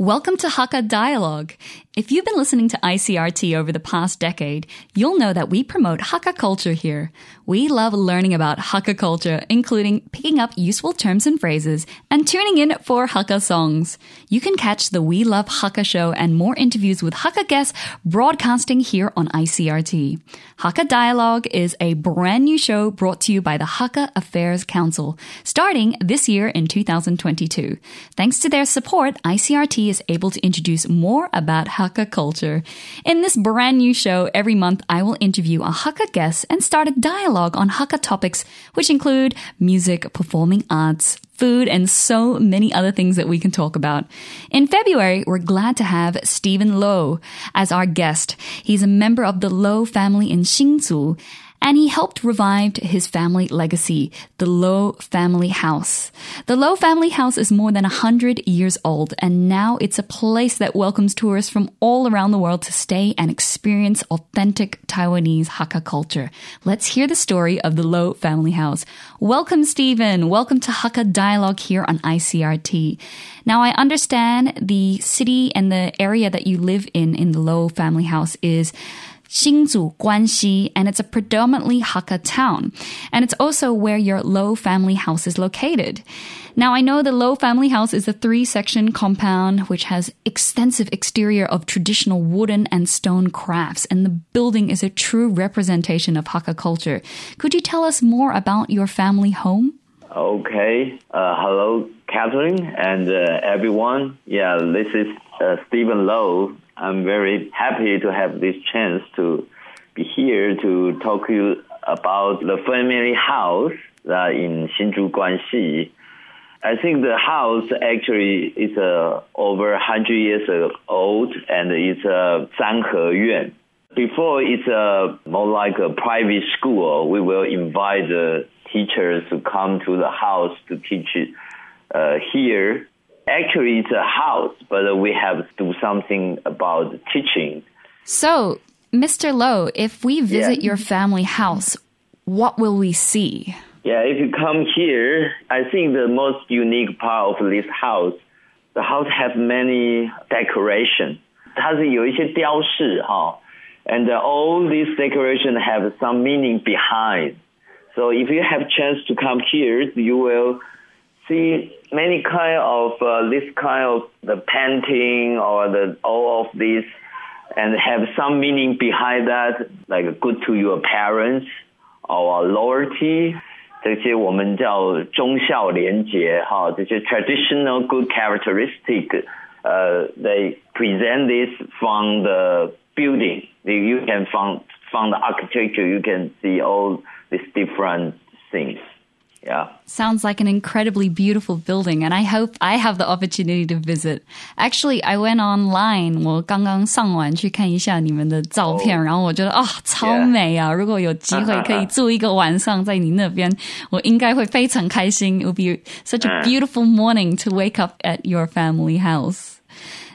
Welcome to Hakka Dialogue. If you've been listening to ICRT over the past decade, you'll know that we promote Hakka culture here. We love learning about Hakka culture, including picking up useful terms and phrases and tuning in for Hakka songs. You can catch the We Love Hakka show and more interviews with Hakka guests broadcasting here on ICRT. Hakka Dialogue is a brand new show brought to you by the Hakka Affairs Council, starting this year in 2022. Thanks to their support, ICRT is able to introduce more about Hakka culture. In this brand new show, every month I will interview a Hakka guest and start a dialogue on Hakka topics, which include music, performing arts, food, and so many other things that we can talk about. In February, we're glad to have Stephen Low as our guest. He's a member of the Low family in Hsinchu and he helped revive his family legacy, the Low family house. The Low family house is more than 100 years old, and now it's a place that welcomes tourists from all around the world to stay and experience authentic Taiwanese Hakka culture. Let's hear the story of the Low family house. Welcome, Stephen. Welcome to Hakka Dialogue here on ICRT. Now, I understand the city and the area that you live in, in the Low family house, is Hsinchu, Guanxi, and it's a predominantly Hakka town. And it's also where your Low family house is located. Now, I know the Low family house is a three section compound which has extensive exterior of traditional wooden and stone crafts, and the building is a true representation of Hakka culture. Could you tell us more about your family home? Okay. Uh, hello, Catherine and uh, everyone. Yeah, this is uh, Stephen Low. I'm very happy to have this chance to be here to talk to you about the family house uh, in Hsinchu Guanxi. I think the house actually is uh, over 100 years old and it's a Sanheyuan. Before it's a, more like a private school, we will invite the teachers to come to the house to teach uh, here actually it's a house, but we have to do something about teaching. So, Mr. Low, if we visit yeah. your family house, what will we see? Yeah, if you come here, I think the most unique part of this house, the house has many decoration. 它是有一些雕饰哈，and all these decoration have some meaning behind. So if you have chance to come here, you will see many kind of uh, this kind of the painting or the all of this and have some meaning behind that, like good to your parents or loyalty. 这些我们叫忠孝廉洁哈，这些 traditional good characteristic，呃、uh,，they present this from the building. You can from from the architecture, you can see all these different things. Yeah. Sounds like an incredibly beautiful building, and I hope I have the opportunity to visit. Actually, I went online，我刚刚上网去看一下你们的照片，oh. 然后我觉得啊、哦，超美啊！如果有机会可以住一个晚上在你那边，我应该会非常开心。It would be such a beautiful morning to wake up at your family house.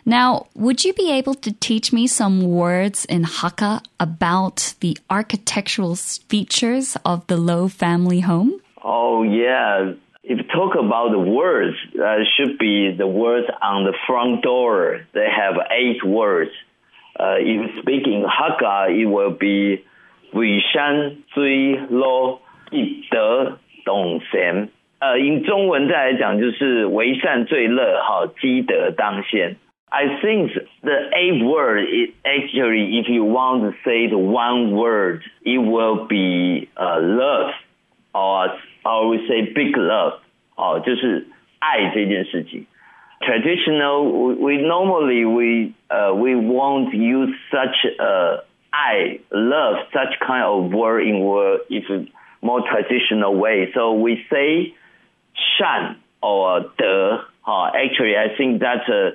Now, would you be able to teach me some words in Hakka about the architectural features of the Low family home? Oh yeah. If you talk about the words, uh, should be the words on the front door. They have eight words. Uh, if you speak in Hakka, it will be 伟山最 lo 一德懂贤。呃，用中文再来讲就是为善最乐，哈，积德当先。I think the eight word is actually, if you want to say the one word, it will be uh, love or or we say big love，哦，就是爱这件事情。Traditional, we, we normally we uh, we won't use such a I love such kind of word in word if more traditional way. So we say 善 or 德. Uh, actually, I think that's a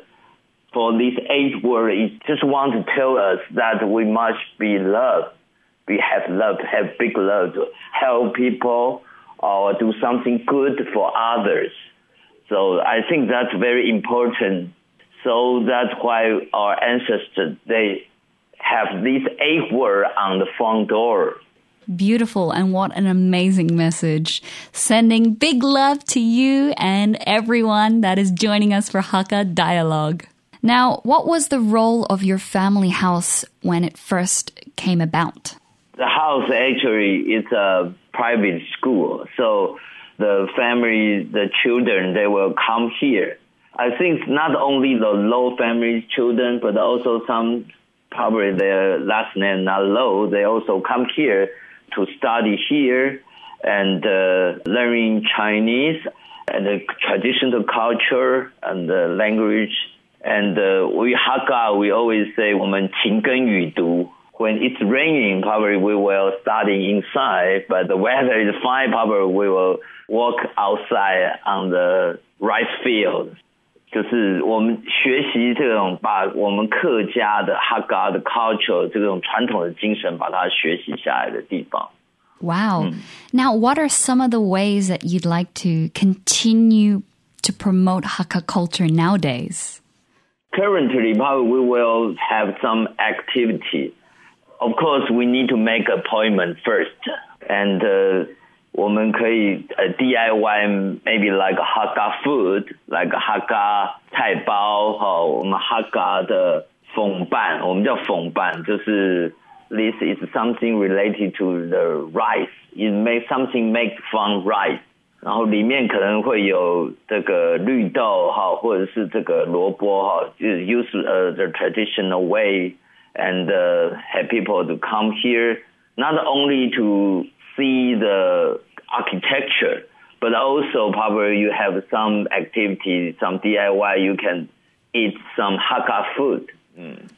for this eight word is just want to tell us that we must be love. We have love, have big love to help people or do something good for others. So I think that's very important. So that's why our ancestors, they have this eight word on the front door. Beautiful, and what an amazing message. Sending big love to you and everyone that is joining us for Hakka Dialogue. Now, what was the role of your family house when it first came about? The house actually is a private school, so the family, the children, they will come here. I think not only the low family children, but also some probably their last name not low, they also come here to study here and uh, learning Chinese and the traditional culture and the language. And uh, we Hakka, we always say 我们勤耕雨读. When it's raining, probably we will study inside, but the weather is fine, probably we will walk outside on the rice field. 就是我们学习这种把我们客家的 Hakka 的 culture 这种传统的精神，把它学习下来的地方。Wow. Mm. Now, what are some of the ways that you'd like to continue to promote Hakka culture nowadays? Currently, probably we will have some activity. Of course, we need to make appointment first, and uh, 我们可以呃 DIY maybe like Hakka food, like Hakka 菜包哈，我们 Hakka 的粉拌，我们叫粉拌，就是 this is something related to the rice. It make something made from rice. 然后里面可能会有这个绿豆哈，或者是这个萝卜哈，就是 use uh, the traditional way and uh, have people to come here not only to see the architecture, but also probably you have some activity, some DIY. You can eat some Hakka food.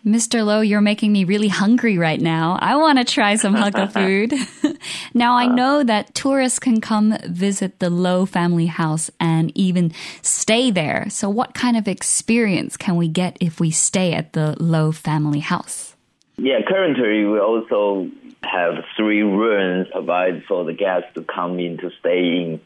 Mr. Low, you're making me really hungry right now. I want to try some Hakka food. now, I uh. know that tourists can come visit the Low family house and even stay there. So, what kind of experience can we get if we stay at the Low family house? Yeah, currently we also have three rooms provided for the guests to come in to stay in.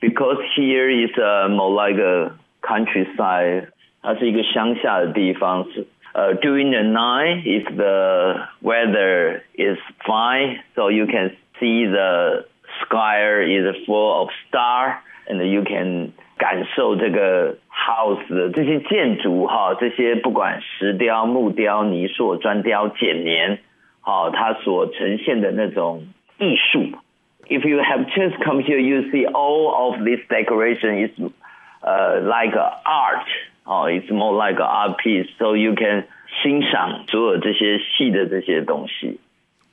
Because here is uh, more like a countryside 它是一个乡下的地方，uh, during the night, if the weather is fine, so you can see the sky is full of star, and you can 感受这个 house 的这些建筑哈，这些不管石雕、木雕、泥塑、砖雕、剪黏，好，它所呈现的那种艺术。If you have chance come here, you see all of this decoration is uh, like art. Oh, it's more like an art piece, so you can 欣赏所有这些细的这些东西。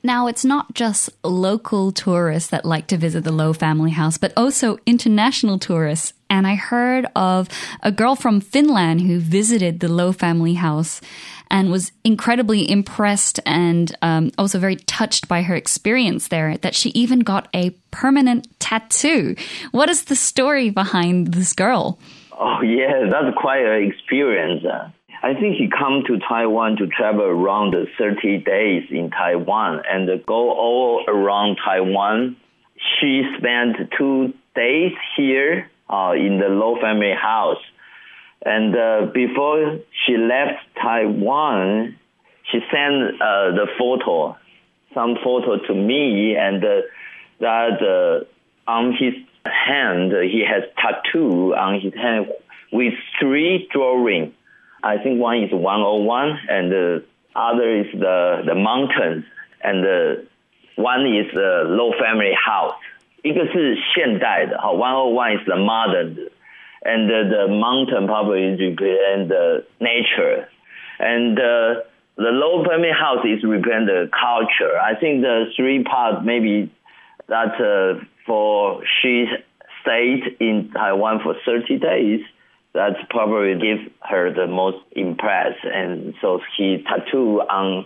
Now, it's not just local tourists that like to visit the Low family house, but also international tourists. And I heard of a girl from Finland who visited the Low family house and was incredibly impressed and um, also very touched by her experience there, that she even got a permanent tattoo. What is the story behind this girl? Oh yeah, that's quite an experience. I think he come to Taiwan to travel around 30 days in Taiwan and go all around Taiwan. She spent two days here uh, in the Low family house. And uh, before she left Taiwan, she sent uh, the photo, some photo to me, and uh, that uh, on his hand, he has tattoo on his hand with three drawings. I think one is 101, and the other is the, the mountains, and the one is the low family house. 一个是现代的，哈，101 is the modern, and the, the mountain probably represent the nature, and uh, the low family house is represent the culture. I think the three parts maybe that uh, for she stayed in Taiwan for 30 days. That's probably give her the most impress, and so he tattoo on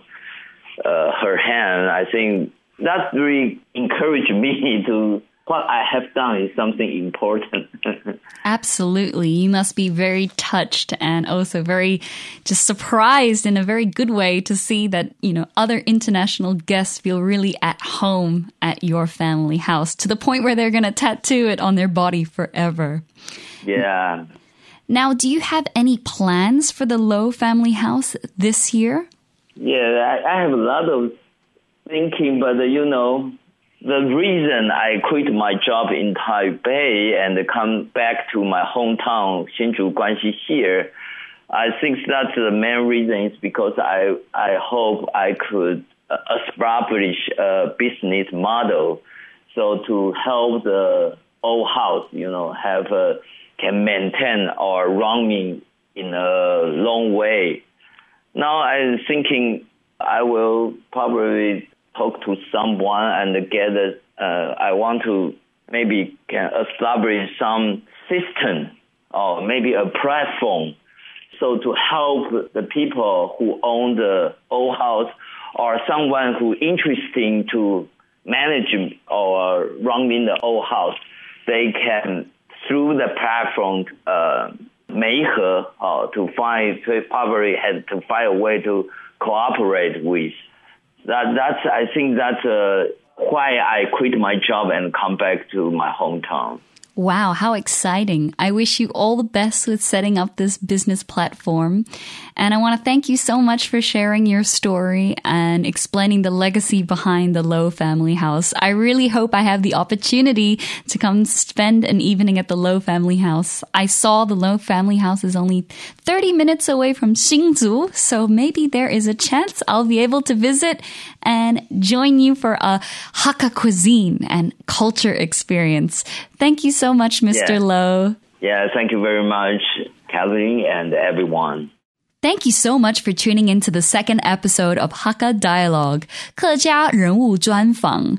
uh, her hand. I think that really encouraged me to what I have done is something important. Absolutely. You must be very touched and also very just surprised in a very good way to see that, you know, other international guests feel really at home at your family house to the point where they're going to tattoo it on their body forever. Yeah. Now, do you have any plans for the Low family house this year? Yeah, I, I have a lot of thinking, but uh, you know, the reason I quit my job in Taipei and come back to my hometown, Hsinchu Guanxi here, I think that's the main reason is because I, I hope I could uh, establish a business model so to help the old house, you know, have a, can maintain or running in a long way. Now I'm thinking I will probably talk to someone and get a, uh, I want to maybe can establish some system or maybe a platform so to help the people who own the old house or someone who interesting to manage or running the old house, they can through the platform uh, 媒合 uh, to find to probably had to find a way to cooperate with. That that's I think that's uh, why I quit my job and come back to my hometown. Wow, how exciting. I wish you all the best with setting up this business platform. And I want to thank you so much for sharing your story and explaining the legacy behind the Low family house. I really hope I have the opportunity to come spend an evening at the Low family house. I saw the Low family house is only 30 minutes away from Hsinchu, so maybe there is a chance I'll be able to visit and join you for a Hakka cuisine and culture experience. Thank you so so much, Mr. Yeah. Yeah, thank you very much, Catherine and everyone. Thank you so much for tuning in to the second episode of Hakka Dialogue, 客家人物专访.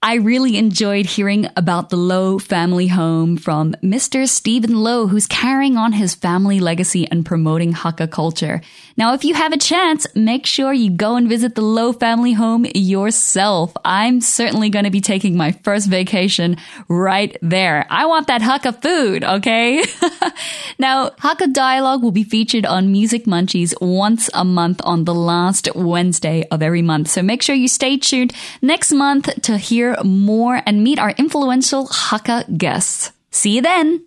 I really enjoyed hearing about the Low family home from Mr. Stephen Low, who's carrying on his family legacy and promoting Hakka culture. Now, if you have a chance, make sure you go and visit the Low family home yourself. I'm certainly going to be taking my first vacation right there. I want that Hakka food, okay? now, Hakka Dialogue will be featured on Music Munchies once a month on the last Wednesday of every month. So make sure you stay tuned next month to hear more and meet our influential Hakka guests. See you then!